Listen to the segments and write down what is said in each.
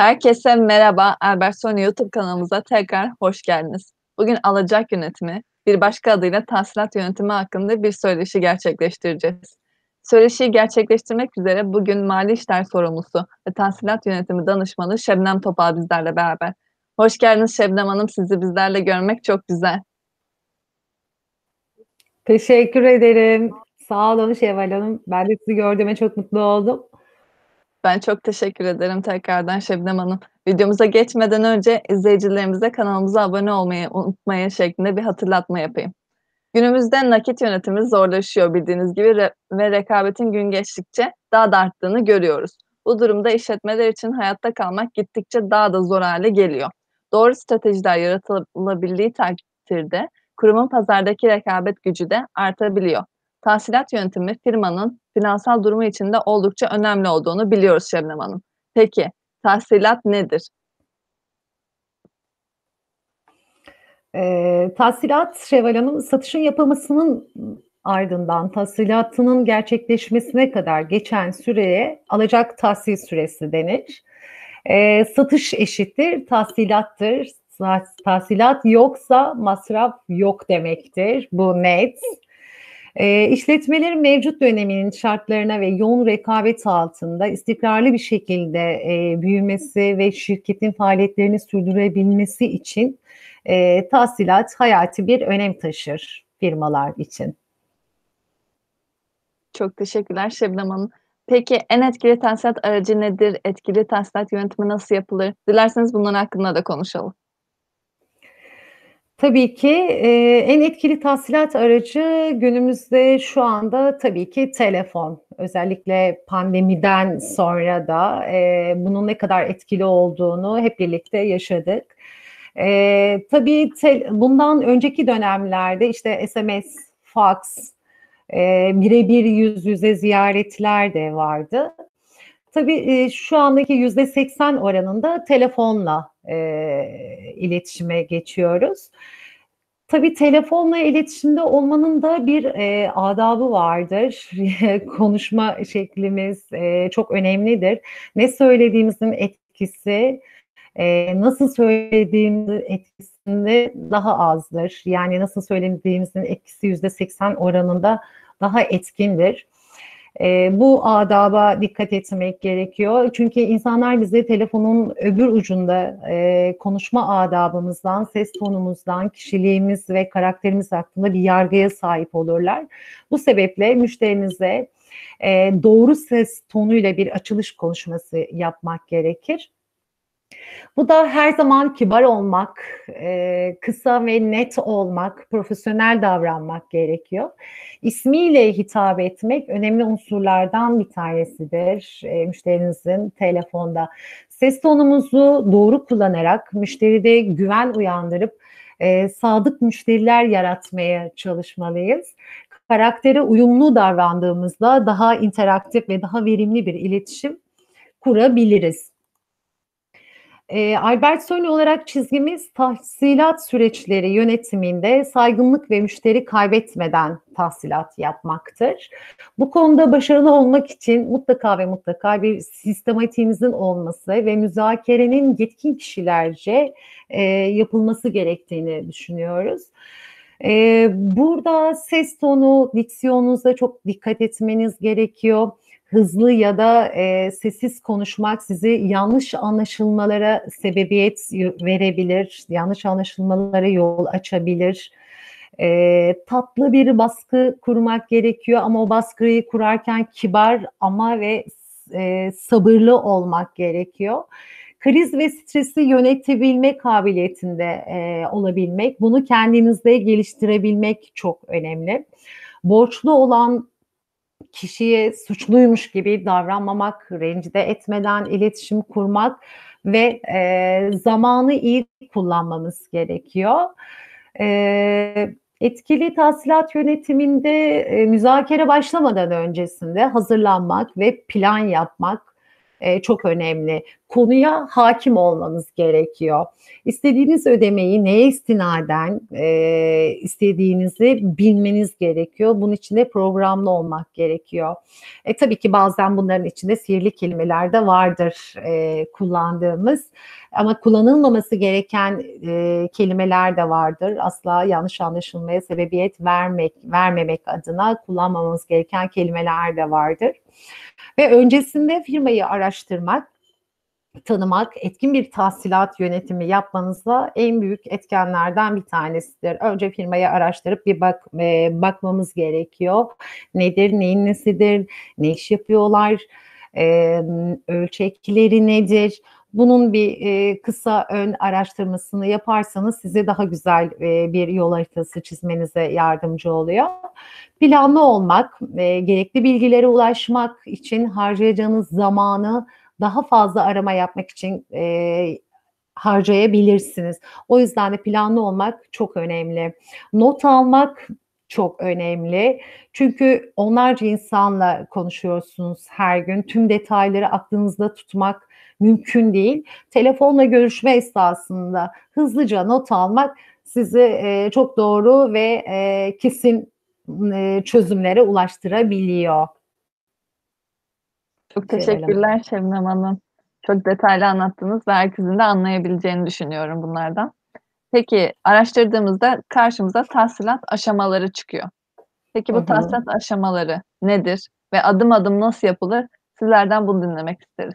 Herkese merhaba. Albert Sony YouTube kanalımıza tekrar hoş geldiniz. Bugün alacak yönetimi, bir başka adıyla tahsilat yönetimi hakkında bir söyleşi gerçekleştireceğiz. Söyleşiyi gerçekleştirmek üzere bugün Mali İşler Sorumlusu ve Tahsilat Yönetimi Danışmanı Şebnem Topal bizlerle beraber. Hoş geldiniz Şebnem Hanım. Sizi bizlerle görmek çok güzel. Teşekkür ederim. Sağ olun Şevval Hanım. Ben de sizi gördüğüme çok mutlu oldum. Ben çok teşekkür ederim tekrardan Şebnem Hanım. Videomuza geçmeden önce izleyicilerimize kanalımıza abone olmayı unutmayın şeklinde bir hatırlatma yapayım. Günümüzde nakit yönetimi zorlaşıyor bildiğiniz gibi ve rekabetin gün geçtikçe daha da arttığını görüyoruz. Bu durumda işletmeler için hayatta kalmak gittikçe daha da zor hale geliyor. Doğru stratejiler yaratılabildiği takdirde kurumun pazardaki rekabet gücü de artabiliyor. Tahsilat yöntemi firmanın finansal durumu için de oldukça önemli olduğunu biliyoruz Şebnem Hanım. Peki tahsilat nedir? E, tahsilat Şevval Hanım satışın yapılmasının ardından tahsilatının gerçekleşmesine kadar geçen süreye alacak tahsil süresi denir. E, satış eşittir, tahsilattır. Tahsilat yoksa masraf yok demektir. Bu net. E, işletmelerin mevcut döneminin şartlarına ve yoğun rekabet altında istikrarlı bir şekilde e, büyümesi ve şirketin faaliyetlerini sürdürebilmesi için e, tahsilat hayati bir önem taşır firmalar için. Çok teşekkürler Şebnem Hanım. Peki en etkili tahsilat aracı nedir? Etkili tahsilat yönetimi nasıl yapılır? Dilerseniz bunların hakkında da konuşalım. Tabii ki e, en etkili tahsilat aracı günümüzde şu anda tabii ki telefon. Özellikle pandemiden sonra da e, bunun ne kadar etkili olduğunu hep birlikte yaşadık. E, tabii te, bundan önceki dönemlerde işte SMS, fax, e, birebir yüz yüze ziyaretler de vardı. Tabii e, şu andaki yüzde seksen oranında telefonla e, iletişime geçiyoruz. Tabii telefonla iletişimde olmanın da bir e, adabı vardır. Konuşma şeklimiz e, çok önemlidir. Ne söylediğimizin etkisi, e, nasıl söylediğimizin etkisinde daha azdır. Yani nasıl söylediğimizin etkisi yüzde seksen oranında daha etkindir. E, bu adaba dikkat etmek gerekiyor. Çünkü insanlar bize telefonun öbür ucunda e, konuşma adabımızdan, ses tonumuzdan, kişiliğimiz ve karakterimiz hakkında bir yargıya sahip olurlar. Bu sebeple müşterinize e, doğru ses tonuyla bir açılış konuşması yapmak gerekir. Bu da her zaman kibar olmak, e, kısa ve net olmak, profesyonel davranmak gerekiyor. İsmiyle hitap etmek önemli unsurlardan bir tanesidir e, müşterinizin telefonda. Ses tonumuzu doğru kullanarak müşteride güven uyandırıp e, sadık müşteriler yaratmaya çalışmalıyız karaktere uyumlu davrandığımızda daha interaktif ve daha verimli bir iletişim kurabiliriz. E, Albert Sony olarak çizgimiz tahsilat süreçleri yönetiminde saygınlık ve müşteri kaybetmeden tahsilat yapmaktır. Bu konuda başarılı olmak için mutlaka ve mutlaka bir sistematiğinizin olması ve müzakerenin yetkin kişilerce e, yapılması gerektiğini düşünüyoruz. Ee, burada ses tonu, diksiyonunuza çok dikkat etmeniz gerekiyor hızlı ya da e, sessiz konuşmak sizi yanlış anlaşılmalara sebebiyet verebilir, yanlış anlaşılmalara yol açabilir. E, tatlı bir baskı kurmak gerekiyor ama o baskıyı kurarken kibar ama ve e, sabırlı olmak gerekiyor. Kriz ve stresi yönetebilme kabiliyetinde e, olabilmek, bunu kendinizde geliştirebilmek çok önemli. Borçlu olan kişiye suçluymuş gibi davranmamak, rencide etmeden iletişim kurmak ve e, zamanı iyi kullanmamız gerekiyor. E, etkili tahsilat yönetiminde e, müzakere başlamadan öncesinde hazırlanmak ve plan yapmak e, çok önemli. Konuya hakim olmanız gerekiyor. İstediğiniz ödemeyi neye istinaden e, istediğinizi bilmeniz gerekiyor. Bunun için de programlı olmak gerekiyor. E, tabii ki bazen bunların içinde sihirli kelimeler de vardır e, kullandığımız. Ama kullanılmaması gereken e, kelimeler de vardır. Asla yanlış anlaşılmaya sebebiyet vermek, vermemek adına kullanmamamız gereken kelimeler de vardır. Ve öncesinde firmayı araştırmak, tanımak, etkin bir tahsilat yönetimi yapmanızda en büyük etkenlerden bir tanesidir. Önce firmayı araştırıp bir bak e, bakmamız gerekiyor. Nedir, neyin nesidir, ne iş yapıyorlar, e, ölçekleri nedir? Bunun bir e, kısa ön araştırmasını yaparsanız size daha güzel e, bir yol haritası çizmenize yardımcı oluyor. Planlı olmak, e, gerekli bilgilere ulaşmak için harcayacağınız zamanı daha fazla arama yapmak için e, harcayabilirsiniz. O yüzden de planlı olmak çok önemli. Not almak çok önemli. Çünkü onlarca insanla konuşuyorsunuz her gün. Tüm detayları aklınızda tutmak mümkün değil. Telefonla görüşme esnasında hızlıca not almak sizi e, çok doğru ve e, kesin e, çözümlere ulaştırabiliyor. Çok teşekkürler Şebnem Hanım. Çok detaylı anlattınız ve herkesin de anlayabileceğini düşünüyorum bunlardan. Peki araştırdığımızda karşımıza tahsilat aşamaları çıkıyor. Peki bu Hı hı. tahsilat aşamaları nedir ve adım adım nasıl yapılır? Sizlerden bunu dinlemek isteriz.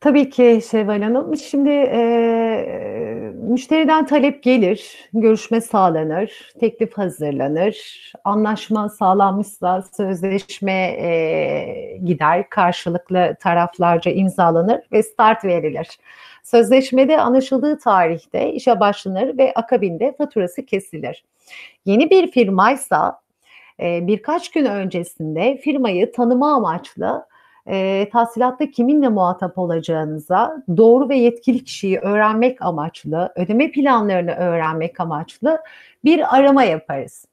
Tabii ki Şevval Hanım. Şimdi eee, müşteriden talep gelir, görüşme sağlanır, teklif hazırlanır, anlaşma sağlanmışsa sözleşme eee, gider, karşılıklı taraflarca imzalanır ve start verilir. Sözleşmede anlaşıldığı tarihte işe başlanır ve akabinde faturası kesilir. Yeni bir firmaysa eee, birkaç gün öncesinde firmayı tanıma amaçlı e, tahsilatta kiminle muhatap olacağınıza, doğru ve yetkili kişiyi öğrenmek amaçlı, ödeme planlarını öğrenmek amaçlı bir arama yaparız.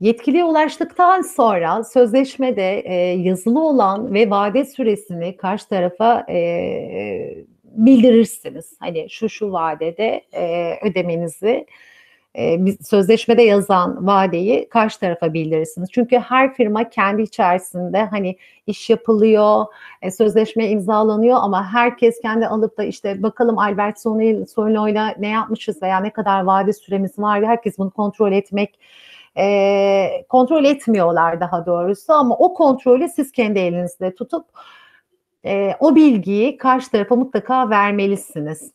Yetkiliye ulaştıktan sonra sözleşmede e, yazılı olan ve vade süresini karşı tarafa e, bildirirsiniz. Hani şu şu vadede e, ödemenizi sözleşmede yazan vadeyi karşı tarafa bildirirsiniz. Çünkü her firma kendi içerisinde hani iş yapılıyor, e, sözleşme imzalanıyor ama herkes kendi alıp da işte bakalım Albert Solino'yla ne yapmışız veya ne kadar vade süremiz var herkes bunu kontrol etmek e, kontrol etmiyorlar daha doğrusu ama o kontrolü siz kendi elinizde tutup e, o bilgiyi karşı tarafa mutlaka vermelisiniz.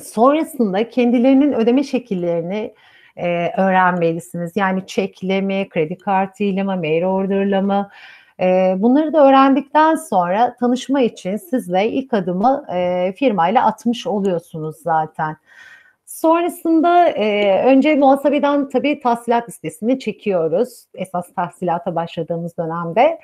Sonrasında kendilerinin ödeme şekillerini e, öğrenmelisiniz. Yani çekle mi, kredi kartıyla mı, mail order'la mı? E, bunları da öğrendikten sonra tanışma için sizle ilk adımı e, firmayla atmış oluyorsunuz zaten. Sonrasında e, önce muhasebeden tabii tahsilat listesini çekiyoruz. Esas tahsilata başladığımız dönemde.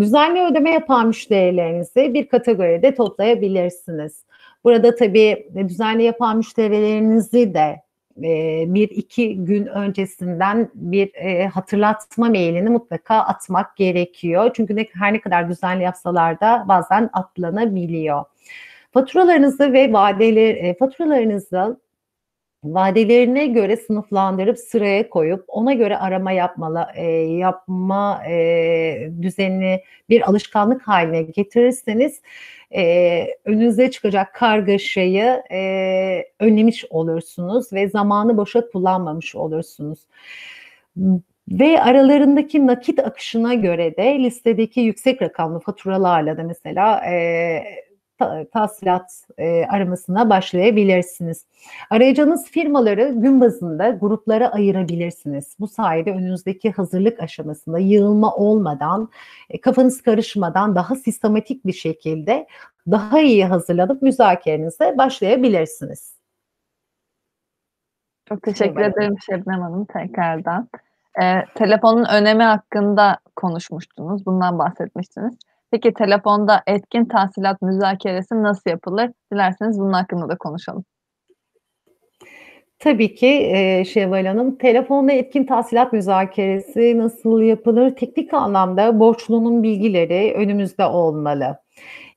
Düzenli ödeme yapan müşterilerinizi bir kategoride toplayabilirsiniz. Burada tabii düzenli yapan müşterilerinizi de e, bir iki gün öncesinden bir e, hatırlatma mailini mutlaka atmak gerekiyor. Çünkü ne, her ne kadar düzenli yapsalar da bazen atlanabiliyor. Faturalarınızı ve vadeler, e, faturalarınızı vadelerine göre sınıflandırıp sıraya koyup ona göre arama yapmalı, e, yapma e, düzenini bir alışkanlık haline getirirseniz e, önünüze çıkacak kargaşayı e, önlemiş olursunuz ve zamanı boşa kullanmamış olursunuz. Ve aralarındaki nakit akışına göre de listedeki yüksek rakamlı faturalarla da mesela e, tahsilat e, aramasına başlayabilirsiniz. Arayacağınız firmaları gün bazında gruplara ayırabilirsiniz. Bu sayede önünüzdeki hazırlık aşamasında yığılma olmadan, e, kafanız karışmadan daha sistematik bir şekilde daha iyi hazırlanıp müzakerenize başlayabilirsiniz. Çok teşekkür Şöyle. ederim Şebnem Hanım tekrardan. Ee, telefonun önemi hakkında konuşmuştunuz, bundan bahsetmiştiniz. Peki telefonda etkin tahsilat müzakeresi nasıl yapılır? Dilerseniz bunun hakkında da konuşalım. Tabii ki e, Şevval Hanım. Telefonda etkin tahsilat müzakeresi nasıl yapılır? Teknik anlamda borçlunun bilgileri önümüzde olmalı.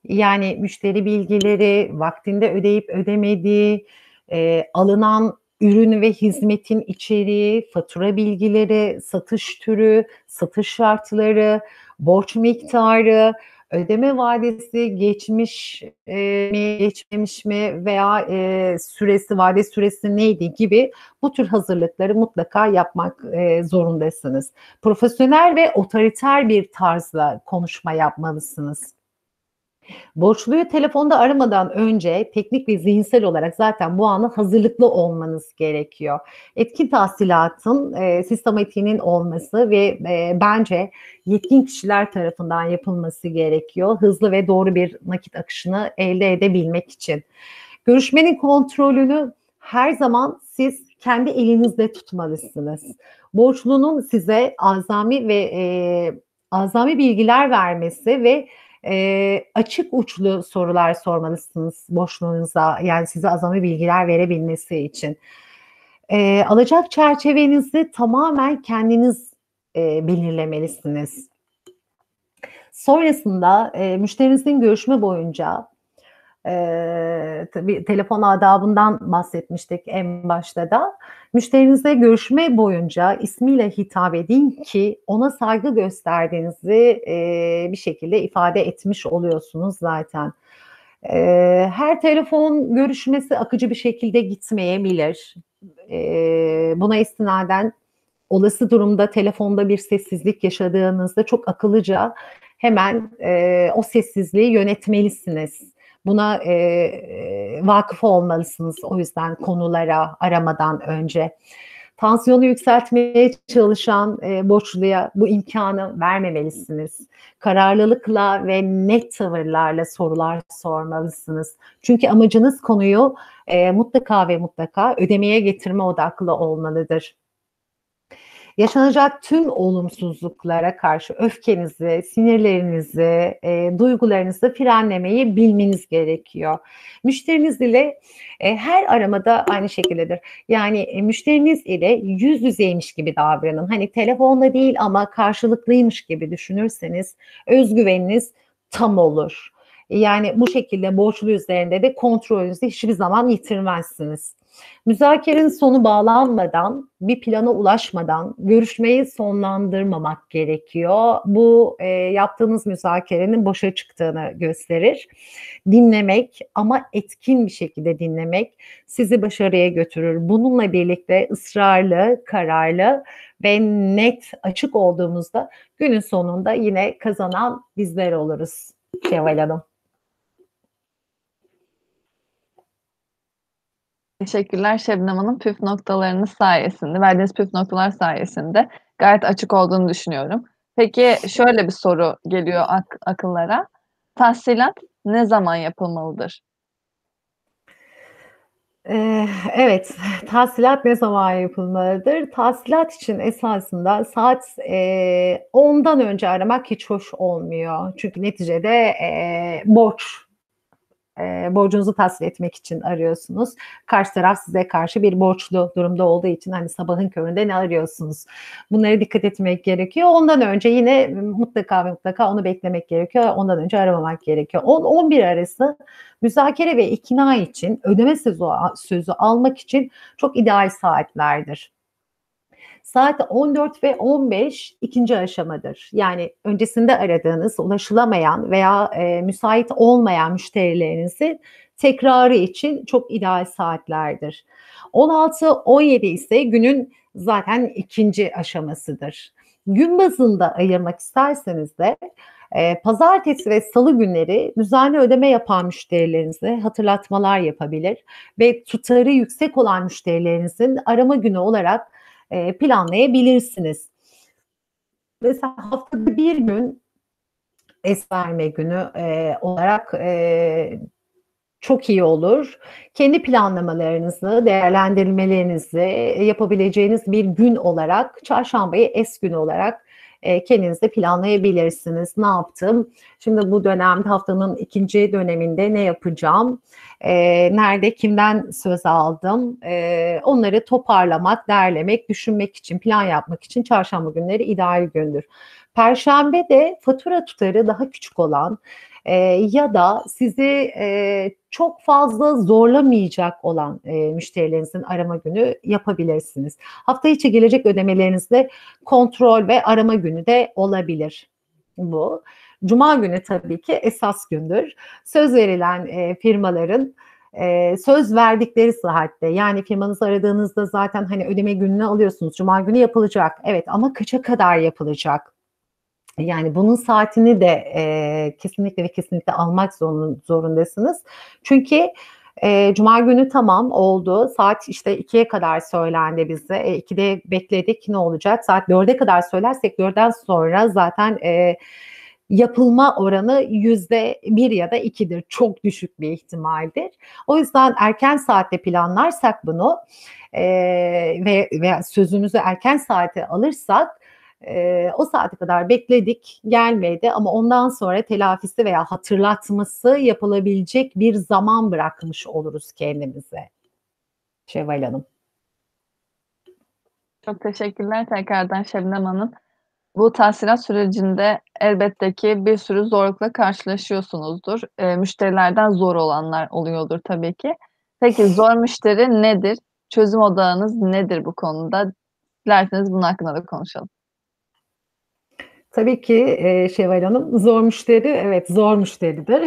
Yani müşteri bilgileri, vaktinde ödeyip ödemediği, eee, alınan ürün ve hizmetin içeriği, fatura bilgileri, satış türü, satış şartları, borç miktarı, ödeme vadesi geçmiş, eee, mi, geçmemiş mi veya, eee, süresi, vade süresi neydi gibi bu tür hazırlıkları mutlaka yapmak, eee, zorundasınız. Profesyonel ve otoriter bir tarzla konuşma yapmalısınız. Borçluyu telefonda aramadan önce teknik ve zihinsel olarak zaten bu ana hazırlıklı olmanız gerekiyor. Etkin tahsilatın, eee, sistematiğinin olması ve, eee, bence yetkin kişiler tarafından yapılması gerekiyor hızlı ve doğru bir nakit akışını elde edebilmek için. Görüşmenin kontrolünü her zaman siz kendi elinizde tutmalısınız. Borçlunun size azami ve, eee, azami bilgiler vermesi ve, eee, açık uçlu sorular sormalısınız borçlunuza, yani size azami bilgiler verebilmesi için. Eee, alacak çerçevenizi tamamen kendiniz, eee, belirlemelisiniz. Sonrasında, eee, müşterinizin görüşme boyunca, eee, tabii telefon adabından bahsetmiştik en başta da. Müşterinize görüşme boyunca ismiyle hitap edin ki ona saygı gösterdiğinizi, eee, bir şekilde ifade etmiş oluyorsunuz zaten. Eee, her telefon görüşmesi akıcı bir şekilde gitmeyebilir. Eee, buna istinaden olası durumda telefonda bir sessizlik yaşadığınızda çok akıllıca hemen, eee, o sessizliği yönetmelisiniz. Buna, eee, vakıf olmalısınız o yüzden konulara aramadan önce. Tansiyonu yükseltmeye çalışan, eee, borçluya bu imkânı vermemelisiniz. Kararlılıkla ve net tavırlarla sorular sormalısınız. Çünkü amacınız konuyu, eee, mutlaka ve mutlaka ödemeye getirme odaklı olmalıdır. Yaşanacak tüm olumsuzluklara karşı öfkenizi, sinirlerinizi, eee, duygularınızı frenlemeyi bilmeniz gerekiyor. Müşteriniz ile, eee, her aramada aynı şekildedir. Yani, eee, müşteriniz ile yüz yüzeymiş gibi davranın. Hani telefonda değil ama karşılıklıymış gibi düşünürseniz öz güveniniz tam olur. Yani bu şekilde borçlu üzerinde de kontrolünüzü hiçbir zaman yitirmezsiniz. Müzakerenin sonu bağlanmadan, bir plana ulaşmadan görüşmeyi sonlandırmamak gerekiyor. Bu, eee, yaptığınız müzakerenin boşa çıktığını gösterir. Dinlemek ama etkin bir şekilde dinlemek sizi başarıya götürür. Bununla birlikte ısrarlı, kararlı ve net, açık olduğumuzda günün sonunda yine kazanan bizler oluruz Şevval Hanım. Teşekkürler Şebnem Hanım. Püf noktalarınız sayesinde, verdiğiniz püf noktalar sayesinde gayet açık olduğunu düşünüyorum. Peki şöyle bir soru geliyor ak akıllara. Tahsilat ne zaman yapılmalıdır? Eee, evet, tahsilat ne zaman yapılmalıdır? Tahsilat için esasında saat, eee, 10'dan önce aramak hiç hoş olmuyor. Çünkü neticede, eee, borç, eee, borcunuzu tahsil etmek için arıyorsunuz. Karşı taraf size karşı bir borçlu durumda olduğu için, hani, sabahın köründe ne arıyorsunuz? Bunlara dikkat etmek gerekiyor. Ondan önce yine mutlaka ve mutlaka onu beklemek gerekiyor. Ondan önce aramamak gerekiyor. 10-11 arası müzakere ve ikna için, ödeme sözü sözü almak için çok ideal saatlerdir. Saat 14 ve 15 2'nci aşamadır. Yani öncesinde aradığınız, ulaşılamayan veya, eee, müsait olmayan müşterilerinizin tekrarı için çok ideal saatlerdir. 16-17 ise günün zaten 2'nci aşamasıdır. Gün bazında ayırmak isterseniz de, eee, pazartesi ve salı günleri düzenli ödeme yapan müşterilerinize hatırlatmalar yapabilir ve tutarı yüksek olan müşterilerinizin arama günü olarak, eee, planlayabilirsiniz. Mesela haftada 1 gün es verme günü, eee, olarak, eee, çok iyi olur. Kendi planlamalarınızı, değerlendirmelerinizi, yapabileceğiniz bir gün olarak çarşambayı es günü olarak, eee, kendiniz de planlayabilirsiniz. Ne yaptım? Şimdi bu dönemde haftanın 2'nci döneminde ne yapacağım? Eee, nerede, kimden söz aldım, eee, onları toparlamak, derlemek, düşünmek için, plan yapmak için çarşamba günleri ideal gündür. Perşembe de fatura tutarı daha küçük olan, eee, ya da sizi, eee, çok fazla zorlamayacak olan, eee, müşterilerinizin arama günü yapabilirsiniz. Hafta içi gelecek ödemelerinizde kontrol ve arama günü de olabilir bu. Cuma günü tabii ki esas gündür. Söz verilen, eee, firmaların, eee, söz verdikleri saatte, yani firmanızı aradığınızda zaten, hani, ödeme gününü alıyorsunuz, cuma günü yapılacak. Evet ama kaça kadar yapılacak? Yani bunun saatini de, eee, kesinlikle ve kesinlikle almak zorun zorundasınız. Çünkü, eee, cuma günü tamam oldu, saat işte 2'ye kadar söylendi bize, e, 2'de bekledik, ne olacak? Saat 4'e kadar söylersek 4'den sonra zaten, eee, yapılma oranı %1 ya da 2'dir. Çok düşük bir ihtimaldir. O yüzden erken saatte planlarsak bunu, eee, ve veya sözümüzü erken saate alırsak, eee, o saate kadar bekledik, gelmedi ama ondan sonra telafisi veya hatırlatması yapılabilecek bir zaman bırakmış oluruz kendimize. Şevval Hanım. Çok teşekkürler tekrardan Şebnem Hanım. Bu tahsilat sürecinde elbette ki bir sürü zorlukla karşılaşıyorsunuzdur. Eee, müşterilerden zor olanlar oluyordur tabii ki. Peki zor müşteri nedir? Çözüm odağınız nedir bu konuda? Dilerseniz bunun hakkında da konuşalım. Tabii ki, eee, Şevval Hanım, zor müşteri, evet, zor müşteridir.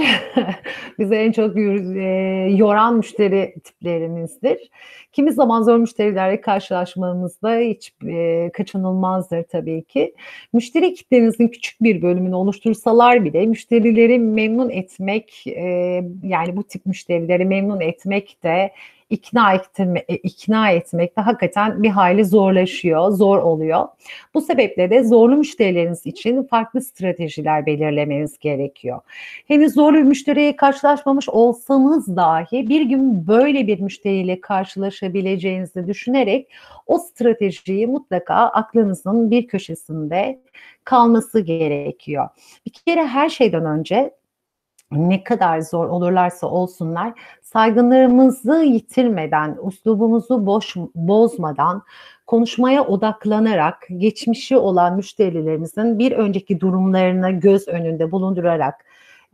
Bizi en çok eee, yoran müşteri tiplerimizdir. Kimi zaman zor müşterilerle karşılaşmamız da hiç, eee, kaçınılmazdır tabii ki. Müşteri kitlenizin küçük bir bölümünü oluştursalar bile müşterileri memnun etmek, eee, yani bu tip müşterileri memnun etmek de ikna ettirme eee, ikna etmek de hakikaten bir hayli zorlaşıyor, zor oluyor. Bu sebeple de zorlu müşterileriniz için farklı stratejiler belirlemeniz gerekiyor. Henüz zorlu bir müşteriye karşılaşmamış olsanız dahi bir gün böyle bir müşteriyle karşılaşabileceğinizi düşünerek o stratejiyi mutlaka aklınızın bir köşesinde kalması gerekiyor. Bir kere her şeyden önce ne kadar zor olurlarsa olsunlar saygınlığımızı yitirmeden, üslubumuzu boş bozmadan, konuşmaya odaklanarak, geçmişi olan müşterilerimizin bir önceki durumlarını göz önünde bulundurarak,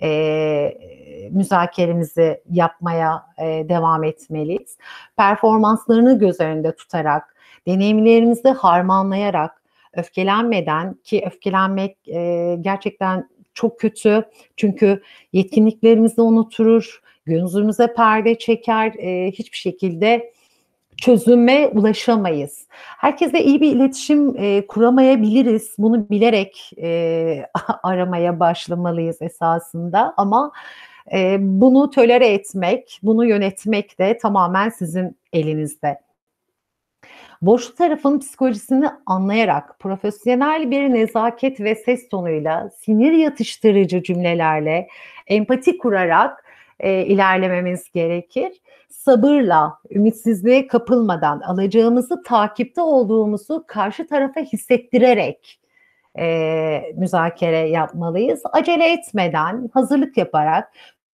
eee, müzakeremizi yapmaya, eee, devam etmeliyiz. Performanslarını göz önünde tutarak, deneyimlerimizi harmanlayarak, öfkelenmeden ki öfkelenmek, eee, gerçekten çok kötü çünkü yetkinliklerimizi unutturur, gözümüze perde çeker, eee, hiçbir şekilde çözüme ulaşamayız. Herkesle iyi bir iletişim, eee, kuramayabiliriz. Bunu bilerek, eee, aramaya başlamalıyız esasında ama, eee, bunu tolere etmek, bunu yönetmek de tamamen sizin elinizde. Boş tarafın psikolojisini anlayarak, profesyonel bir nezaket ve ses tonuyla, sinir yatıştırıcı cümlelerle, empati kurarak, eee, ilerlememiz gerekir. Sabırla, ümitsizliğe kapılmadan, alacağımızı takipte olduğumuzu karşı tarafa hissettirerek, eee, müzakere yapmalıyız. Acele etmeden, hazırlık yaparak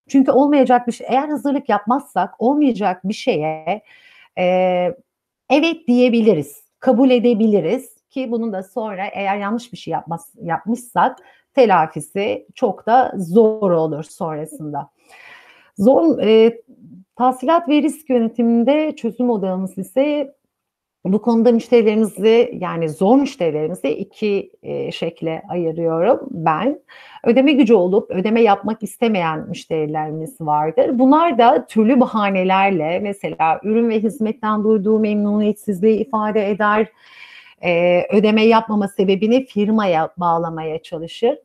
çünkü olmayacak bir şey eğer hazırlık yapmazsak olmayacak bir şeye, eee, evet diyebiliriz, kabul edebiliriz ki bunun da sonra eğer yanlış bir şey yapmaz yapmışsak telafisi çok da zor olur sonrasında. Zor eee, tahsilat ve risk yönetiminde çözüm odağımız ise bu konuda müşterilerimizi, yani zor müşterilerimizi 2 eee, şekle ayırıyorum ben. Ödeme gücü olup ödeme yapmak istemeyen müşterilerimiz vardır. Bunlar da türlü bahanelerle mesela ürün ve hizmetten duyduğu memnuniyetsizliği ifade eder, eee, ödeme yapmama sebebini firmaya bağlamaya çalışır.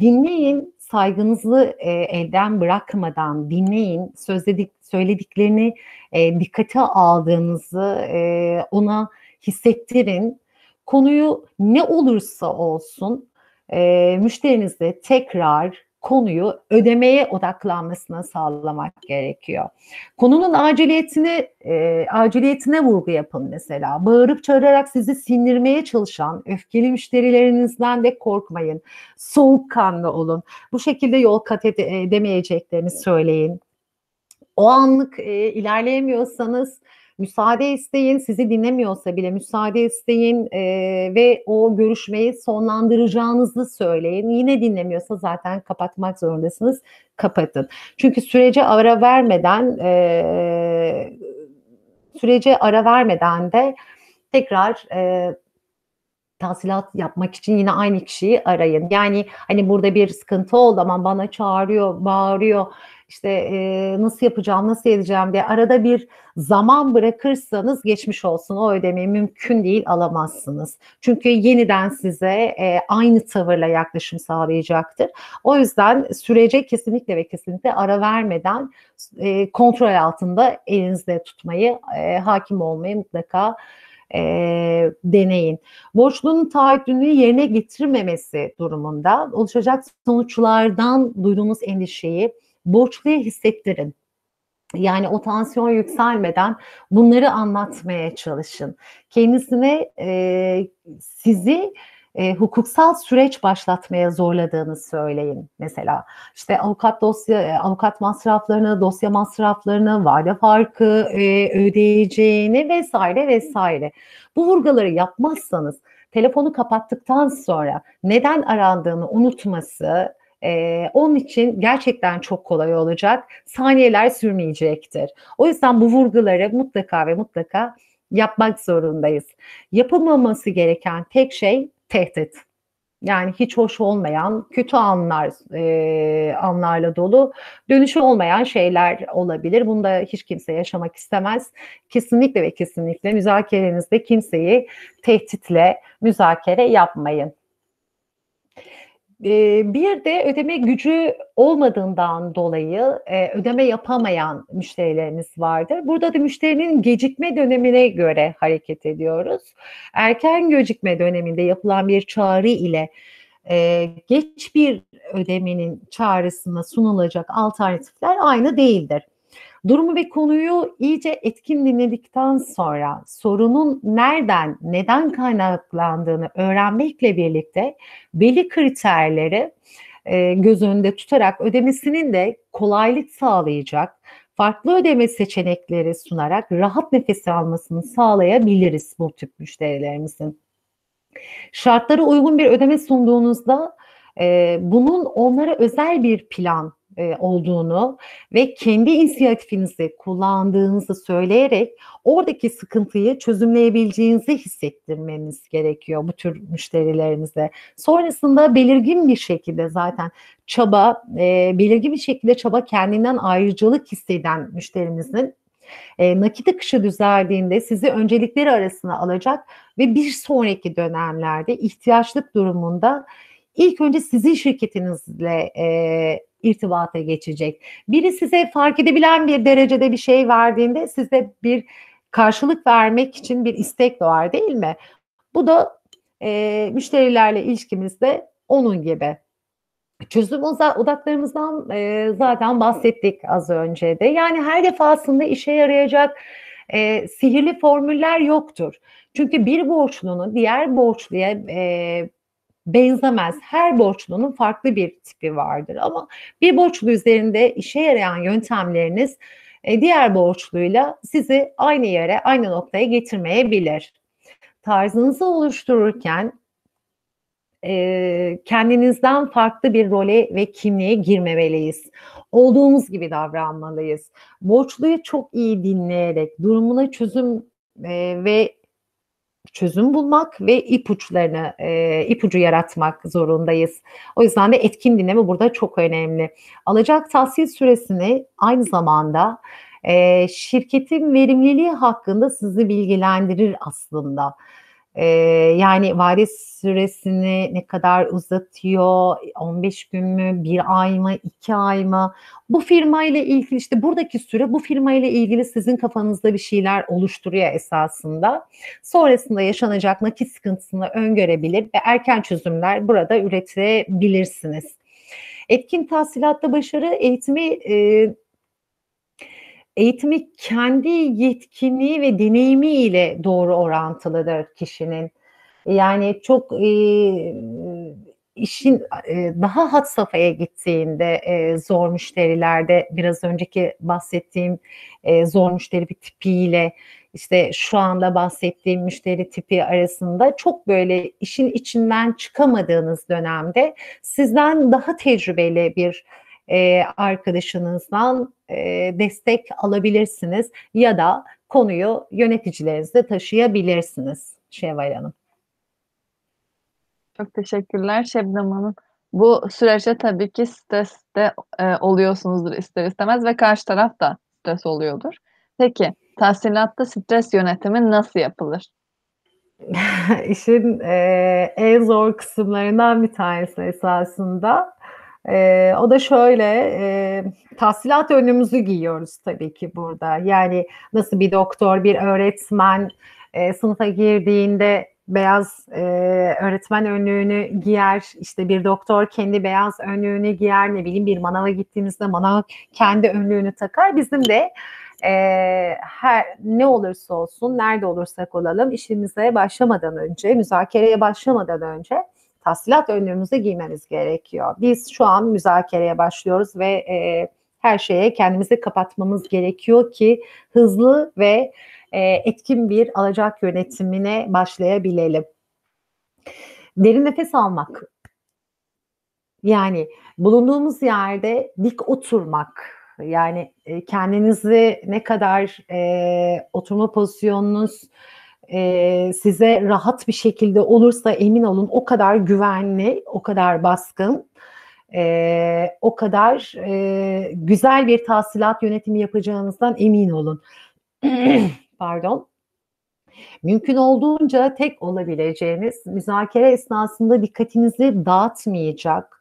Dinleyin, saygınızı, eee, elden bırakmadan dinleyin, sözledik söylediklerini, eee, dikkate aldığınızı, eee, ona hissettirin. Konuyu ne olursa olsun, eee, müşterinizle tekrar konuyu ödemeye odaklanmasını sağlamak gerekiyor. Konunun aciliyetini, eee, aciliyetine vurgu yapın mesela. Bağırıp çağırarak sizi sindirmeye çalışan öfkeli müşterilerinizden de korkmayın. Soğukkanlı olun. Bu şekilde yol kat ede edemeyeceklerini söyleyin. O anlık, eee, ilerleyemiyorsanız müsaade isteyin, sizi dinlemiyorsa bile müsaade isteyin, eee, ve o görüşmeyi sonlandıracağınızı söyleyin. Yine dinlemiyorsa zaten kapatmak zorundasınız, kapatın. Çünkü sürece ara vermeden, eee, sürece ara vermeden de tekrar, eee, tahsilat yapmak için yine aynı kişiyi arayın. Yani, hani, burada bir sıkıntı oldu, aman bana çağırıyor, bağırıyor, işte, eee, nasıl yapacağım, nasıl edeceğim diye arada bir zaman bırakırsanız geçmiş olsun, o ödemeyi mümkün değil alamazsınız. Çünkü yeniden size, eee, aynı tavırla yaklaşım sağlayacaktır. O yüzden sürece kesinlikle ve kesinlikle ara vermeden eee, kontrol altında elinizde tutmayı, eee, hâkim olmayı mutlaka, eee, deneyin. Borçlunun taahhütünü yerine getirmemesi durumunda oluşacak sonuçlardan duyduğunuz endişeyi borçluya hissettirin. Yani o tansiyon yükselmeden bunları anlatmaya çalışın. Kendisine, eee, sizi, eee, hukuksal süreç başlatmaya zorladığını söyleyin mesela. İşte, avukat dosya eee, avukat masraflarını, dosya masraflarını, vade farkı, eee, ödeyeceğini vs. vs. Bu vurguları yapmazsanız telefonu kapattıktan sonra neden arandığını unutması, eee, onun için gerçekten çok kolay olacak, saniyeler sürmeyecektir. O yüzden bu vurguları mutlaka ve mutlaka yapmak zorundayız. Yapılmaması gereken tek şey tehdit. Yani hiç hoş olmayan, kötü anlar, eee, anlarla dolu, dönüşü olmayan şeyler olabilir. Bunu da hiç kimse yaşamak istemez. Kesinlikle ve kesinlikle müzakerenizde kimseyi tehditle müzakere yapmayın. Bir de ödeme gücü olmadığından dolayı, ödeme yapamayan müşterilerimiz vardır. Burada da müşterinin gecikme dönemine göre hareket ediyoruz. Erken gecikme döneminde yapılan bir çağrı ile, geç bir ödemenin çağrısına sunulacak alternatifler aynı değildir. Durumu ve konuyu iyice etkin dinledikten sonra sorunun nereden, neden kaynaklandığını öğrenmekle birlikte belli kriterleri, eee, göz önünde tutarak ödemesinin de kolaylık sağlayacak farklı ödeme seçenekleri sunarak rahat nefes almasını sağlayabiliriz bu tip müşterilerimizin. Şartlara uygun bir ödeme sunduğunuzda, eee, bunun onlara özel bir plan, eee, olduğunu ve kendi inisiyatifinizi kullandığınızı söyleyerek oradaki sıkıntıyı çözümleyebileceğinizi hissettirmeniz gerekiyor bu tür müşterilerimize. Sonrasında belirgin bir şekilde zaten çaba, eee, belirgin bir şekilde çaba kendinden ayrıcalık hisseden müşterimizin, eee, nakit akışı düzeldiğinde sizi öncelikleri arasına alacak ve bir sonraki dönemlerde ihtiyaçlık durumunda ilk önce sizin şirketinizle, eee, irtibata geçecek. Biri size fark edebilen bir derecede bir şey verdiğinde size bir karşılık vermek için bir istek doğar, değil mi? Bu da, eee, müşterilerle ilişkimizde onun gibi. Çözüm odaklarımızdan, eee, zaten bahsettik az önce de. Yani her defasında işe yarayacak, eee, sihirli formüller yoktur. Çünkü bir borçlunun diğer borçluya, eee, benzemez. Her borçlunun farklı bir tipi vardır ama bir borçlu üzerinde işe yarayan yöntemleriniz, eee, diğer borçluyla sizi aynı yere, aynı noktaya getirmeyebilir. Tarzınızı oluştururken eee, kendinizden farklı bir role ve kimliğe girmemeliyiz. Olduğumuz gibi davranmalıyız. Borçluyu çok iyi dinleyerek durumuna çözüm, eee, ve çözüm bulmak ve ipuçlarını, eee, ipucu yaratmak zorundayız. O yüzden de etkin dinleme burada çok önemli. Alacak tahsil süresini aynı zamanda, eee, şirketin verimliliği hakkında sizi bilgilendirir aslında. Eee, yani vade süresini ne kadar uzatıyor, 15 gün mü, 1 ay mı, 2 ay mı? Bu firmayla ilgili, işte buradaki süre bu firmayla ilgili sizin kafanızda bir şeyler oluşturuyor esasında. Sonrasında yaşanacak nakit sıkıntısını öngörebilir ve erken çözümler burada üretebilirsiniz. Etkin tahsilatta başarı eğitimi, eee eğitimi kendi yetkinliği ve deneyimi ile doğru orantılıdır kişinin. Yani çok, eee, işin e, daha hat safhaya gittiğinde e, zor müşterilerde biraz önceki bahsettiğim e, zor müşteri bir tipiyle işte şu anda bahsettiğim müşteri tipi arasında çok böyle işin içinden çıkamadığınız dönemde sizden daha tecrübeli bir e, arkadaşınızdan e, destek alabilirsiniz ya da konuyu yöneticilerinize taşıyabilirsiniz Şevval Hanım. Çok teşekkürler Şebnem Hanım. Bu süreçte tabii ki streste e, oluyorsunuzdur ister istemez ve karşı taraf da stres oluyordur. Peki tahsilatta stres yönetimi nasıl yapılır? İşin e, en zor kısımlarından bir tanesi esasında. E, o da şöyle, e, tahsilat önlüğümüzü giyiyoruz tabii ki burada. Yani nasıl bir doktor, bir öğretmen e, sınıfa girdiğinde beyaz e, öğretmen önlüğünü giyer, işte bir doktor kendi beyaz önlüğünü giyer, ne bileyim bir manava gittiğimizde manav kendi önlüğünü takar. Bizim de e, her ne olursa olsun, nerede olursak olalım işimize başlamadan önce, müzakereye başlamadan önce tahsilat önlüğümüzü giymemiz gerekiyor. Biz şu an müzakereye başlıyoruz ve e, her şeye kendimizi kapatmamız gerekiyor ki hızlı ve e, etkin bir alacak yönetimine başlayabilelim. Derin nefes almak. Yani bulunduğumuz yerde dik oturmak. Yani e, kendinizi ne kadar e, oturma pozisyonunuz e, size rahat bir şekilde olursa emin olun o kadar güvenli, o kadar baskın, e, o kadar e, güzel bir tahsilat yönetimi yapacağınızdan emin olun. Pardon. Mümkün olduğunca tek olabileceğiniz müzakere esnasında dikkatinizi dağıtmayacak,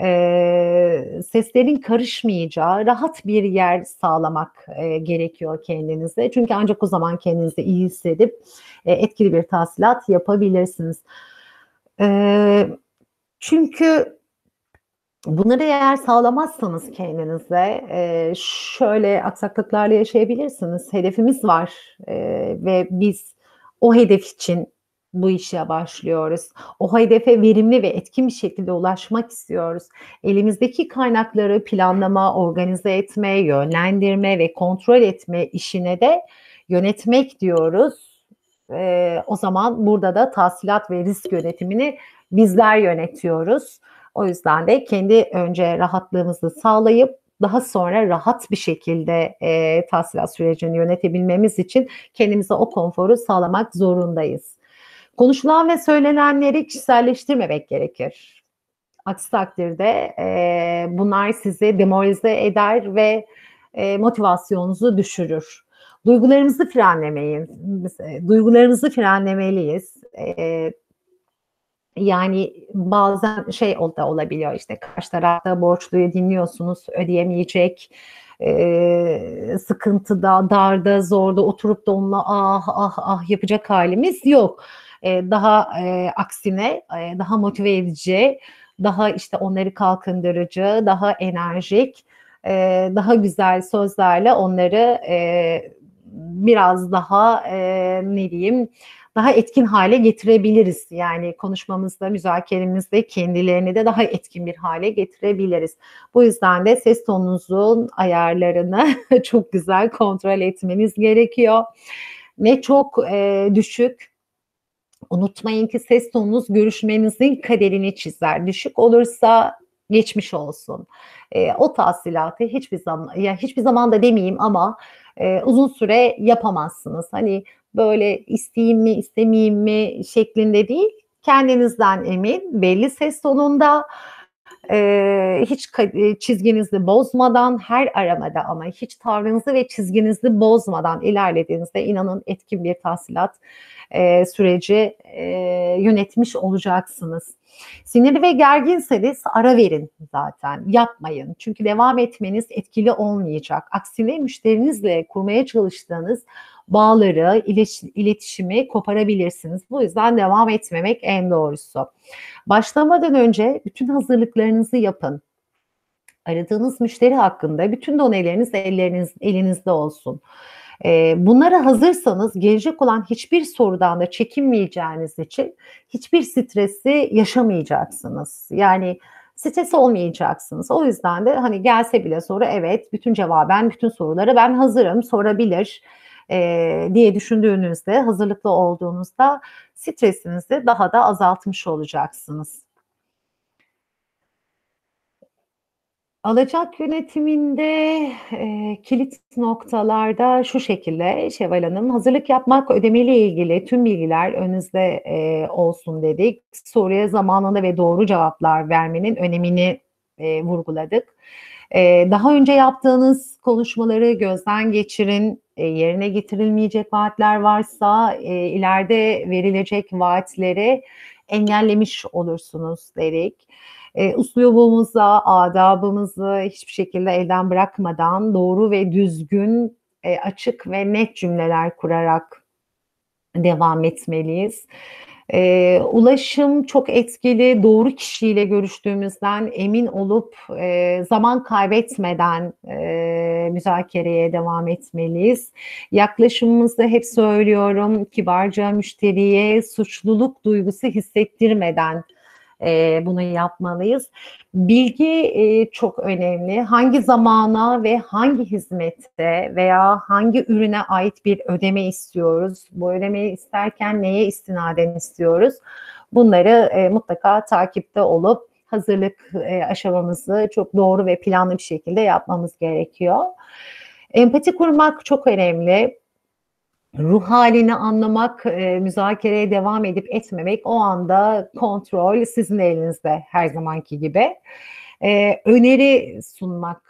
e, seslerin karışmayacağı rahat bir yer sağlamak e, gerekiyor kendinize. Çünkü ancak o zaman kendinizi iyi hissedip e, etkili bir tahsilat yapabilirsiniz. E, çünkü bunları eğer sağlamazsanız kendinize e, şöyle aksaklıklarla yaşayabilirsiniz. Hedefimiz var e, ve biz o hedef için bu işe başlıyoruz. O hedefe verimli ve etkin bir şekilde ulaşmak istiyoruz. Elimizdeki kaynakları planlama, organize etme, yönlendirme ve kontrol etme işine de yönetmek diyoruz. Ee, o zaman burada da tahsilat ve risk yönetimini bizler yönetiyoruz. O yüzden de kendi önce rahatlığımızı sağlayıp daha sonra rahat bir şekilde e, tahsilat sürecini yönetebilmemiz için kendimize o konforu sağlamak zorundayız. Konuşulan ve söylenenleri kişiselleştirmemek gerekir. Aksi takdirde e, bunlar sizi demoralize eder ve e, motivasyonunuzu düşürür. Duygularımızı frenlemeyin. Duygularımızı frenlemeliyiz. E, yani bazen şey da olabiliyor işte karşı tarafta borçluyu dinliyorsunuz ödeyemeyecek e, sıkıntıda, darda, zorda oturup da onunla ah ah ah yapacak halimiz yok e, daha e, aksine e, daha motive edici, daha işte onları kalkındırıcı, daha enerjik, e, daha güzel sözlerle onları e, biraz daha e, ne diyeyim daha etkin hale getirebiliriz. Yani konuşmamızda, müzakeremizde kendilerini de daha etkin bir hale getirebiliriz. Bu yüzden de ses tonunuzun ayarlarını çok güzel kontrol etmeniz gerekiyor. Ne çok e, düşük Unutmayın ki ses tonunuz görüşmenizin kaderini çizer. Düşük olursa geçmiş olsun. E, o tahsilatı hiçbir zaman ya hiçbir zaman da demeyeyim ama e, uzun süre yapamazsınız. Hani böyle isteyeyim mi istemeyeyim mi şeklinde değil. Kendinizden emin, belli ses tonunda e, hiç çizginizi bozmadan her aramada ama hiç tavrınızı ve çizginizi bozmadan ilerlediğinizde inanın etkin bir tahsilat e, süreci e, yönetmiş olacaksınız. Sinirli ve gerginseniz ara verin zaten. Yapmayın. Çünkü devam etmeniz etkili olmayacak. Aksine müşterinizle kurmaya çalıştığınız bağları, iletişimi koparabilirsiniz. Bu yüzden devam etmemek en doğrusu. Başlamadan önce bütün hazırlıklarınızı yapın. Aradığınız müşteri hakkında bütün doneleriniz elleriniz, elinizde olsun. Eee, bunlara hazırsanız gelecek olan hiçbir sorudan da çekinmeyeceğiniz için hiçbir stresi yaşamayacaksınız. Yani stres olmayacaksınız. O yüzden de, hani, gelse bile soru, evet, bütün cevaben bütün sorulara ben hazırım, sorabilir, eee, diye düşündüğünüzde, hazırlıklı olduğunuzda stresinizi daha da azaltmış olacaksınız. Alacak yönetiminde, eee, kilit noktalarda şu şekilde Şevval Hanım, hazırlık yapmak, ödemeyle ilgili tüm bilgiler önünüzde, eee, olsun dedik. Soruya zamanında ve doğru cevaplar vermenin önemini, eee, vurguladık. Eee, daha önce yaptığınız konuşmaları gözden geçirin. Eee, yerine getirilmeyecek vaatler varsa, eee, ileride verilecek vaatleri engellemiş olursunuz dedik. Eee, üslubumuza, adabımızı hiçbir şekilde elden bırakmadan doğru ve düzgün, eee, açık ve net cümleler kurarak devam etmeliyiz. Eee, ulaşım çok etkili, doğru kişiyle görüştüğümüzden emin olup, eee, zaman kaybetmeden, eee, müzakereye devam etmeliyiz. Yaklaşımımızda hep söylüyorum, kibarca müşteriye suçluluk duygusu hissettirmeden, eee, bunu yapmalıyız. Bilgi, eee, çok önemli. Hangi zamana ve hangi hizmete veya hangi ürüne ait bir ödeme istiyoruz? Bu ödemeyi isterken neye istinaden istiyoruz? Bunları, eee, mutlaka takipte olup hazırlık, eee, aşamamızı çok doğru ve planlı bir şekilde yapmamız gerekiyor. Empati kurmak çok önemli. Ruh hâlini anlamak, eee, müzakereye devam edip etmemek o anda kontrol sizin elinizde her zamanki gibi. Eee, öneri sunmak,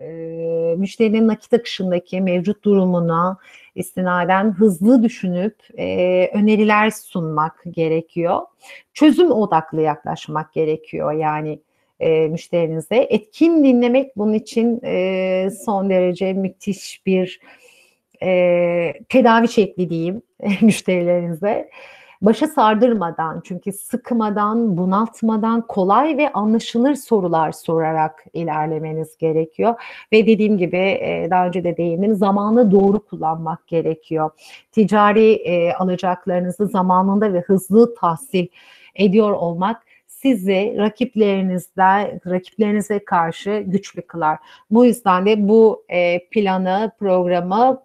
eee, müşterinin nakit akışındaki mevcut durumuna istinaden hızlı düşünüp, eee, öneriler sunmak gerekiyor. Çözüm odaklı yaklaşmak gerekiyor yani, eee, müşterinize. Etkin dinlemek bunun için, eee, son derece müthiş bir, eee, tedavi şekli diyeyim müşterilerinize. Başa sardırmadan çünkü sıkmadan, bunaltmadan kolay ve anlaşılır sorular sorarak ilerlemeniz gerekiyor ve dediğim gibi, daha önce de değindim, zamanı doğru kullanmak gerekiyor. Ticari, alacaklarınızı zamanında ve hızlı tahsil ediyor olmak sizi rakiplerinizden rakiplerinize karşı güçlü kılar. Bu yüzden de bu, planı, programı,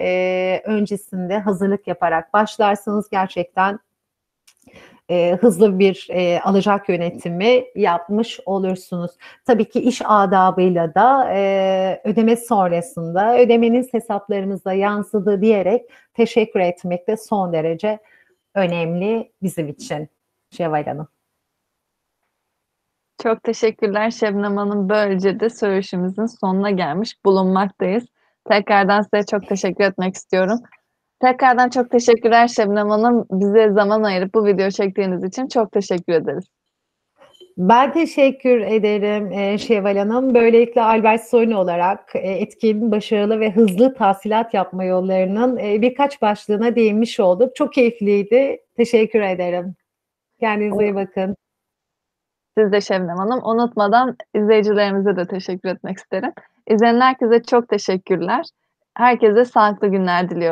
eee, öncesinde hazırlık yaparak başlarsanız gerçekten, eee, hızlı bir, eee, alacak yönetimi yapmış olursunuz. Tabii ki iş adabıyla da, eee, ödeme sonrasında ödemeniz hesaplarımıza yansıdı diyerek teşekkür etmek de son derece önemli bizim için Şevval Hanım. Çok teşekkürler Şebnem Hanım. Böylece de söyleşimizin sonuna gelmiş bulunmaktayız. Tekrardan size çok teşekkür etmek istiyorum. Tekrardan çok teşekkürler Şebnem Hanım. Bize zaman ayırıp bu videoyu çektiğiniz için çok teşekkür ederiz. Ben teşekkür ederim, eee, Şevval Hanım. Böylelikle Albert Soylu olarak, eee, etkin, başarılı ve hızlı tahsilat yapma yollarının, eee, birkaç başlığına değinmiş olduk. Çok keyifliydi. Teşekkür ederim. Kendinize iyi bakın. Siz de Şebnem Hanım. Unutmadan izleyicilerimize de teşekkür etmek isterim. İzleyen herkese çok teşekkürler. Herkese sağlıklı günler diliyorum.